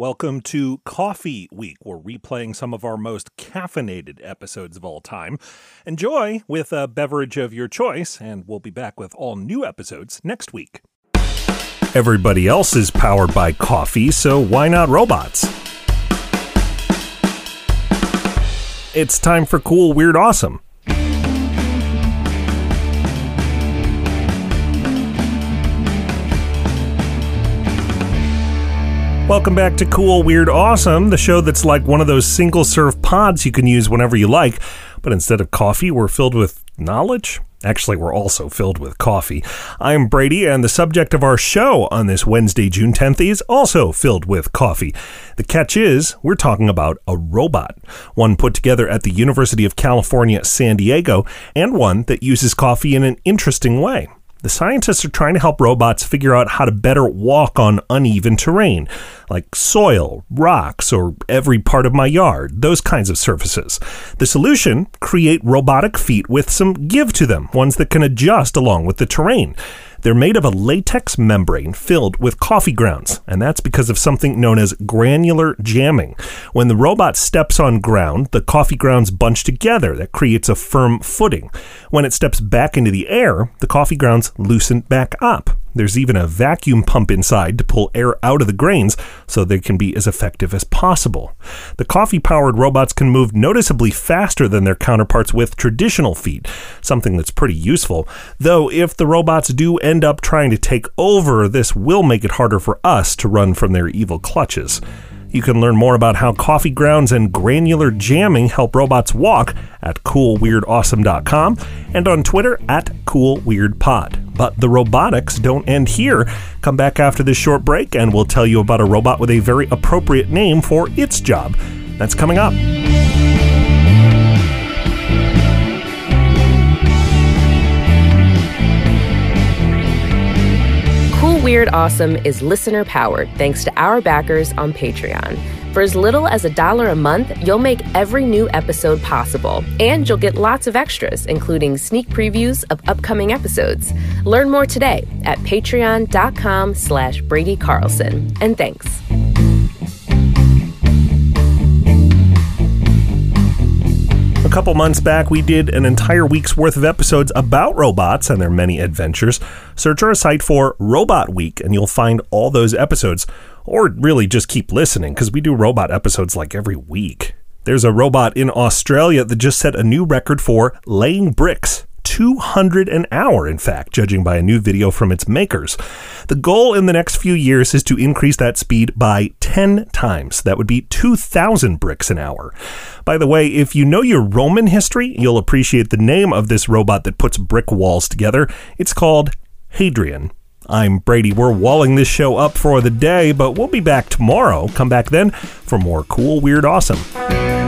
Welcome to Coffee Week. We're replaying some of our most caffeinated episodes of all time. Enjoy with a beverage of your choice, and we'll be back with all new episodes next week. Everybody else is powered by coffee, so why not robots? It's time for Cool, Weird, Awesome. Welcome back to Cool, Weird, Awesome, the show that's like one of those single serve pods you can use whenever you like. But instead of coffee, we're filled with knowledge. Actually, we're also filled with coffee. I'm Brady, and the subject of our show on this Wednesday, June 10th, is also filled with coffee. The catch is, we're talking about a robot, one put together at the University of California, San Diego, and one that uses coffee in an interesting way. The scientists are trying to help robots figure out how to better walk on uneven terrain, like soil, rocks, or every part of my yard, those kinds of surfaces. The solution create robotic feet with some give to them, ones that can adjust along with the terrain. They're made of a latex membrane filled with coffee grounds, and that's because of something known as granular jamming. When the robot steps on ground, the coffee grounds bunch together. That creates a firm footing. When it steps back into the air, the coffee grounds loosen back up. There's even a vacuum pump inside to pull air out of the grains so they can be as effective as possible. The coffee powered robots can move noticeably faster than their counterparts with traditional feet, something that's pretty useful. Though, if the robots do end up trying to take over, this will make it harder for us to run from their evil clutches. You can learn more about how coffee grounds and granular jamming help robots walk at coolweirdawesome.com and on Twitter at coolweirdpod. But the robotics don't end here. Come back after this short break and we'll tell you about a robot with a very appropriate name for its job. That's coming up. Cool Weird Awesome is listener powered thanks to our backers on Patreon. For as little as a dollar a month, you'll make every new episode possible, and you'll get lots of extras, including sneak previews of upcoming episodes. Learn more today at patreon.com slash Brady Carlson. And thanks. A couple months back, we did an entire week's worth of episodes about robots and their many adventures. Search our site for Robot Week, and you'll find all those episodes. Or really just keep listening, because we do robot episodes like every week. There's a robot in Australia that just set a new record for laying bricks 200 an hour, in fact, judging by a new video from its makers. The goal in the next few years is to increase that speed by 10 times. That would be 2,000 bricks an hour. By the way, if you know your Roman history, you'll appreciate the name of this robot that puts brick walls together. It's called Hadrian. I'm Brady. We're walling this show up for the day, but we'll be back tomorrow. Come back then for more cool, weird, awesome.